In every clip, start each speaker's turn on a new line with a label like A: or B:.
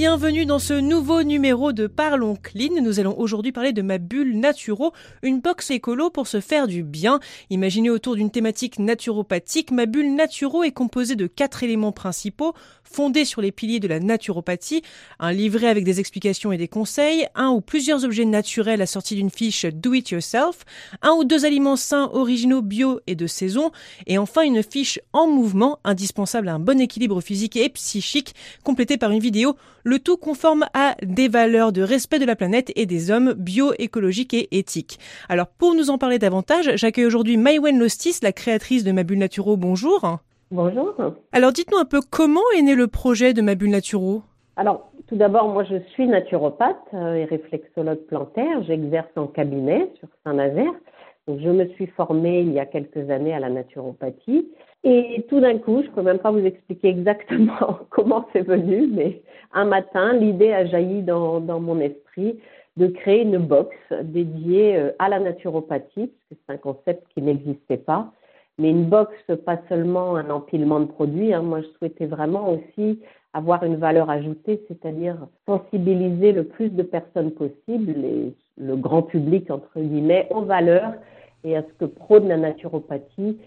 A: Bienvenue dans ce nouveau numéro de Parlons Clean. Nous allons aujourd'hui parler de ma bulle Naturo, une box écolo pour se faire du bien. Imaginée autour d'une thématique naturopathique, ma bulle Naturo est composée de quatre éléments principaux fondés sur les piliers de la naturopathie, un livret avec des explications et des conseils, un ou plusieurs objets naturels assortis d'une fiche Do It Yourself, un ou deux aliments sains, originaux, bio et de saison, et enfin une fiche en mouvement indispensable à un bon équilibre physique et psychique, complétée par une vidéo, le tout conforme à des valeurs de respect de la planète et des hommes bio, écologiques et éthiques. Alors pour nous en parler davantage, j'accueille aujourd'hui Maïwen Lostis, la créatrice de Ma Bulle Naturo. Bonjour.
B: Bonjour.
A: Alors dites-nous un peu comment est né le projet de Ma Bulle Naturo?
B: Alors tout d'abord, moi je suis naturopathe euh, et réflexologue plantaire. J'exerce en cabinet sur Saint-Nazaire. Donc je me suis formée il y a quelques années à la naturopathie. Et tout d'un coup, je ne peux même pas vous expliquer exactement comment c'est venu, mais un matin, l'idée a jailli dans, dans, mon esprit de créer une box dédiée euh, à la naturopathie, parce que c'est un concept qui n'existait pas, mais une box, pas seulement un empilement de produits. Hein. Moi, je souhaitais vraiment aussi avoir une valeur ajoutée, c'est-à-dire sensibiliser le plus de personnes possible, le grand public, entre guillemets, aux valeurs et à ce que prône la naturopathie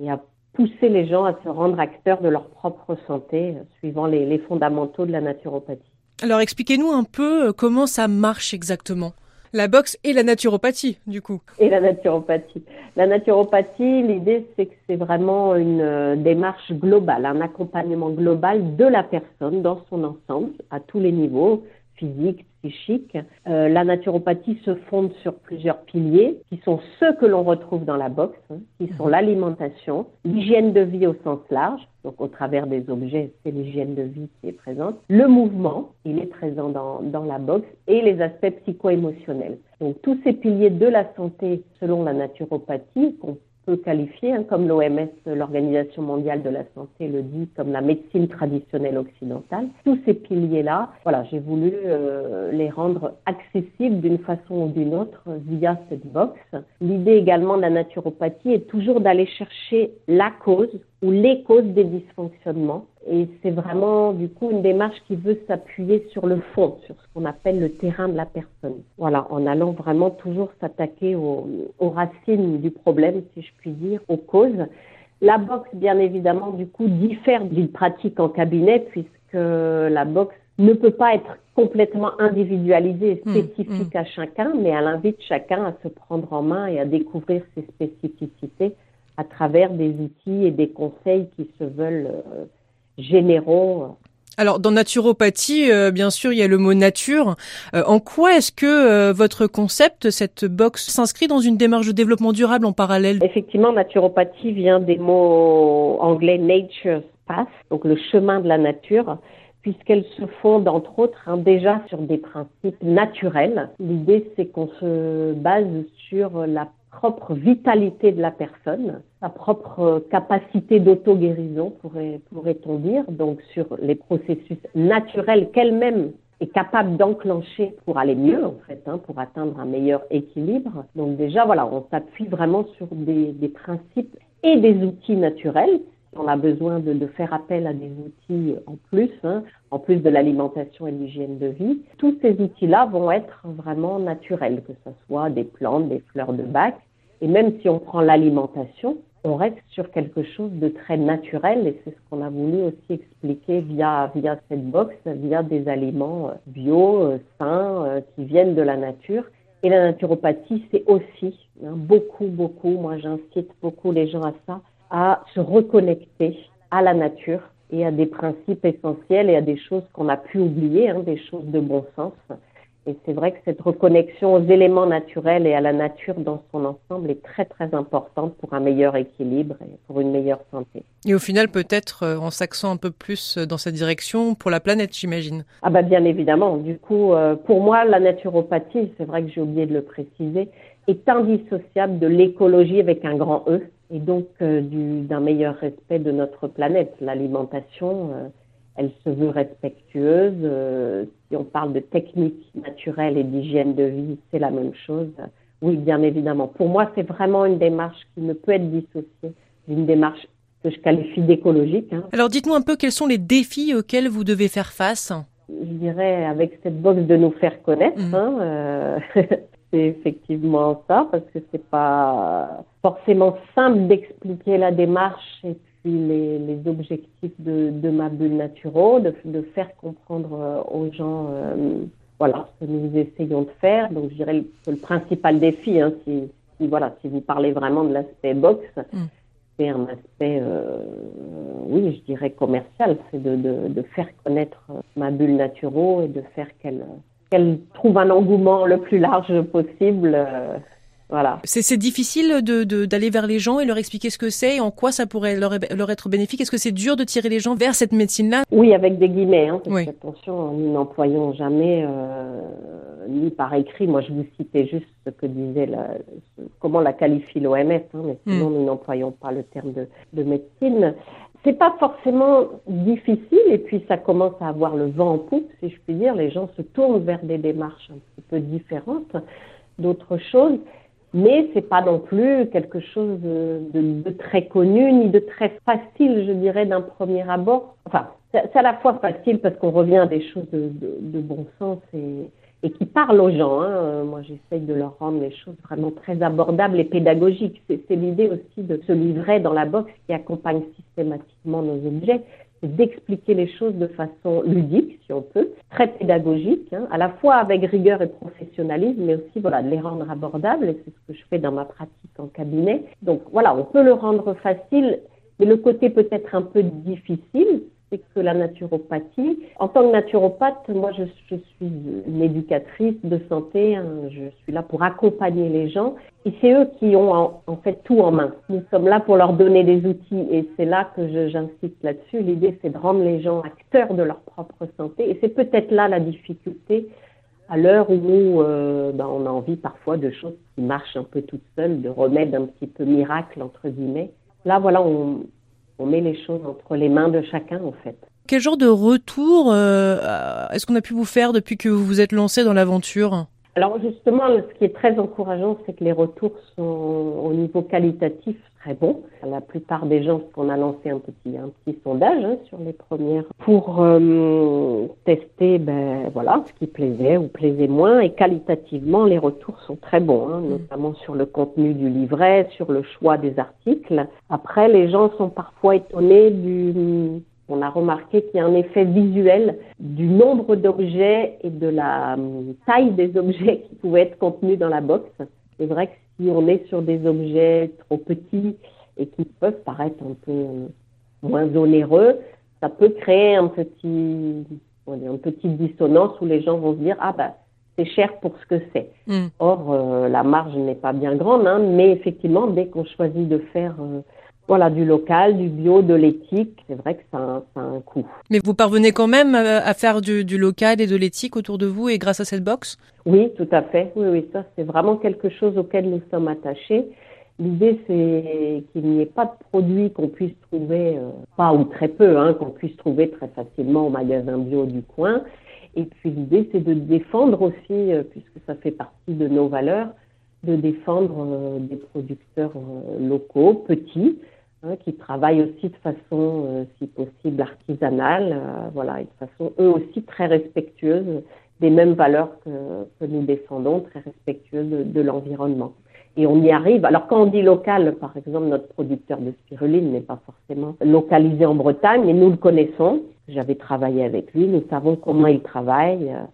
B: et à pousser les gens à se rendre acteurs de leur propre santé, suivant les, les fondamentaux de la naturopathie.
A: Alors expliquez-nous un peu euh, comment ça marche exactement? La boxe et la naturopathie, du coup.
B: Et la naturopathie. La naturopathie, l'idée, c'est que c'est vraiment une euh, démarche globale, un accompagnement global de la personne dans son ensemble, à tous les niveaux, physique, psychique. Euh, la naturopathie se fonde sur plusieurs piliers qui sont ceux que l'on retrouve dans la boxe, hein, qui sont mhm. l'alimentation, l'hygiène de vie au sens large, donc au travers des objets, c'est l'hygiène de vie qui est présente, le mouvement, il est présent dans, dans la boxe, et les aspects psycho-émotionnels. Donc tous ces piliers de la santé selon la naturopathie qu'on qualifié, hein, comme l'OMS, l'Organisation mondiale de la santé, le dit, comme la médecine traditionnelle occidentale. Tous ces piliers-là, voilà, j'ai voulu euh, les rendre accessibles d'une façon ou d'une autre via cette box. L'idée également de la naturopathie est toujours d'aller chercher la cause ou les causes des dysfonctionnements. Et c'est vraiment, du coup, une démarche qui veut s'appuyer sur le fond, sur ce qu'on appelle le terrain de la personne. Voilà, en allant vraiment toujours s'attaquer aux, aux racines du problème, si je puis dire, aux causes. La boxe, bien évidemment, du coup, diffère d'une pratique en cabinet, puisque la boxe ne peut pas être complètement individualisée et mmh, spécifique mmh. à chacun, mais elle invite chacun à se prendre en main et à découvrir ses spécificités à travers des outils et des conseils qui se veulent euh, généraux.
A: Alors dans naturopathie, euh, bien sûr, il y a le mot nature. Euh, en quoi est-ce que votre concept, cette box, s'inscrit dans une démarche de développement durable en parallèle?
B: Effectivement, naturopathie vient des mots anglais nature's path, donc le chemin de la nature puisqu'elle se fonde entre autres hein, déjà sur des principes naturels. L'idée c'est qu'on se base sur la propre vitalité de la personne, sa propre capacité d'auto-guérison, pourrait, pourrait-on dire, donc sur les processus naturels qu'elle-même est capable d'enclencher pour aller mieux, en fait, hein, pour atteindre un meilleur équilibre. Donc déjà, voilà, on s'appuie vraiment sur des, des principes et des outils naturels on a besoin de, faire appel à des outils en plus, hein, en plus de l'alimentation et l'hygiène de vie. Tous ces outils-là vont être vraiment naturels, que ce soit des plantes, des fleurs de bac. Et même si on prend l'alimentation, on reste sur quelque chose de très naturel et c'est ce qu'on a voulu aussi expliquer via, via cette box, via des aliments bio, euh, sains, euh, qui viennent de la nature. Et la naturopathie, c'est aussi hein, beaucoup, beaucoup, moi j'incite beaucoup les gens à ça, à se reconnecter à la nature et à des principes essentiels et à des choses qu'on a pu oublier, hein, des choses de bon sens. Et c'est vrai que cette reconnexion aux éléments naturels et à la nature dans son ensemble est très très importante pour un meilleur équilibre et pour une meilleure santé.
A: Et au final, peut-être euh, en s'axant un peu plus euh, dans cette direction pour la planète, j'imagine.
B: Ah bah bien évidemment. Du coup, euh, pour moi, la naturopathie, c'est vrai que j'ai oublié de le préciser, est indissociable de l'écologie avec un grand E et donc euh, d'un meilleur respect de notre planète. L'alimentation, euh, elle se veut respectueuse. Euh, si on parle de techniques naturelles et d'hygiène de vie, c'est la même chose. Oui, bien évidemment. Pour moi, c'est vraiment une démarche qui ne peut être dissociée d'une démarche que je qualifie d'écologique. Hein.
A: Alors dites-nous un peu quels sont les défis auxquels vous devez faire face.
B: Je dirais avec cette box de nous faire connaître. Mmh. Hein, euh, c'est effectivement ça, parce que c'est pas forcément simple d'expliquer la démarche et puis les, les objectifs de, de, ma bulle naturelle, de, de, faire comprendre euh, aux gens euh, voilà ce que nous essayons de faire. Donc je dirais que le principal défi, hein, si, si, voilà, si vous parlez vraiment de l'aspect box, mmh c'est un aspect, euh, oui, je dirais commercial, c'est de, faire connaître ma bulle naturelle et de faire qu'elle qu'elle trouve un engouement le plus large possible. Euh, voilà.
A: C'est difficile d'aller de, vers les gens et leur expliquer ce que c'est et en quoi ça pourrait leur, leur être bénéfique. Est-ce que c'est dur de tirer les gens vers cette médecine-là?
B: Oui, avec des guillemets. Hein, parce attention, nous n'employons jamais, euh, ni par écrit, moi je vous citais juste ce que disait, la, comment la qualifie l'OMS, hein, mais hmm. sinon nous n'employons pas le terme de, de médecine. C'est pas forcément difficile et puis ça commence à avoir le vent en poupe, si je puis dire. Les gens se tournent vers des démarches un petit peu différentes d'autres choses mais c'est pas non plus quelque chose de, très connu ni de très facile, je dirais, d'un premier abord. Enfin, c'est à la fois facile parce qu'on revient à des choses de, de bon sens et, et, qui parlent aux gens. Hein. Moi, j'essaye de leur rendre les choses vraiment très abordables et pédagogiques. C'est l'idée aussi de se livrer dans la boxe qui accompagne systématiquement nos objets d'expliquer les choses de façon ludique, si on peut, très pédagogique, hein, à la fois avec rigueur et professionnalisme, mais aussi voilà de les rendre abordables. Et c'est ce que je fais dans ma pratique en cabinet. Donc voilà, on peut le rendre facile, mais le côté peut-être un peu difficile, c'est que la naturopathie, en tant que naturopathe, moi je, je suis une éducatrice de santé, hein, je suis là pour accompagner les gens et c'est eux qui ont en, fait tout en main. Nous sommes là pour leur donner des outils et c'est là que j'insiste là-dessus. L'idée c'est de rendre les gens acteurs de leur propre santé et c'est peut-être là la difficulté à l'heure où euh, ben, on a envie parfois de choses qui marchent un peu toutes seules, de remèdes un petit peu miracles entre guillemets. Là voilà, on, on met les choses entre les mains de chacun en fait.
A: Quel genre de retour euh, est-ce qu'on a pu vous faire depuis que vous vous êtes lancé dans l'aventure?
B: Alors justement, ce qui est très encourageant, c'est que les retours sont au niveau qualitatif très bons. La plupart des gens, qu'on a lancé un petit, un petit sondage hein, sur les premières pour euh, tester, ben voilà, ce qui plaisait ou plaisait moins. Et qualitativement, les retours sont très bons, hein, notamment sur le contenu du livret, sur le choix des articles. Après, les gens sont parfois étonnés du on a remarqué qu'il y a un effet visuel du nombre d'objets et de la hum, taille des objets qui pouvaient être contenus dans la box. C'est vrai que si on est sur des objets trop petits et qui peuvent paraître un peu euh, moins onéreux, ça peut créer un petit, une petite dissonance où les gens vont se dire ah bah c'est cher pour ce que c'est. Mm. Or euh, la marge n'est pas bien grande, hein, mais effectivement dès qu'on choisit de faire euh, voilà, du local, du bio, de l'éthique. C'est vrai que ça a, un coût.
A: Mais vous parvenez quand même à faire du, du local et de l'éthique autour de vous et grâce à cette box?
B: Oui, tout à fait. Oui, oui, ça c'est vraiment quelque chose auquel nous sommes attachés. L'idée, c'est qu'il n'y ait pas de produits qu'on puisse trouver, euh, pas ou très peu, hein, qu'on puisse trouver très facilement au magasin bio du coin. Et puis l'idée, c'est de défendre aussi, euh, puisque ça fait partie de nos valeurs, de défendre euh, des producteurs locaux, petits, Hein, qui travaillent aussi de façon, euh, si possible, artisanale, euh, voilà, et de façon eux aussi très respectueuse des mêmes valeurs que, que nous défendons, très respectueuse de, l'environnement. Et on y arrive. Alors quand on dit local, par exemple, notre producteur de spiruline n'est pas forcément localisé en Bretagne, mais nous le connaissons. J'avais travaillé avec lui, nous savons comment il travaille. Euh,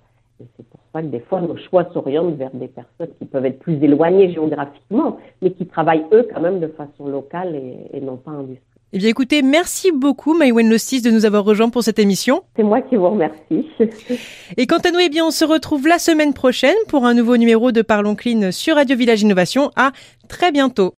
B: et c'est pour que des fois, nos choix s'orientent vers des personnes qui peuvent être plus éloignées géographiquement, mais qui travaillent eux quand même de façon locale et, et non pas industrielle.
A: Eh bien écoutez, merci beaucoup Maïwen Lostis de nous avoir rejoints pour cette émission.
B: C'est moi qui vous remercie.
A: Et quant à nous, eh bien on se retrouve la semaine prochaine pour un nouveau numéro de Parlons Clean sur Radio Village Innovation. À très bientôt.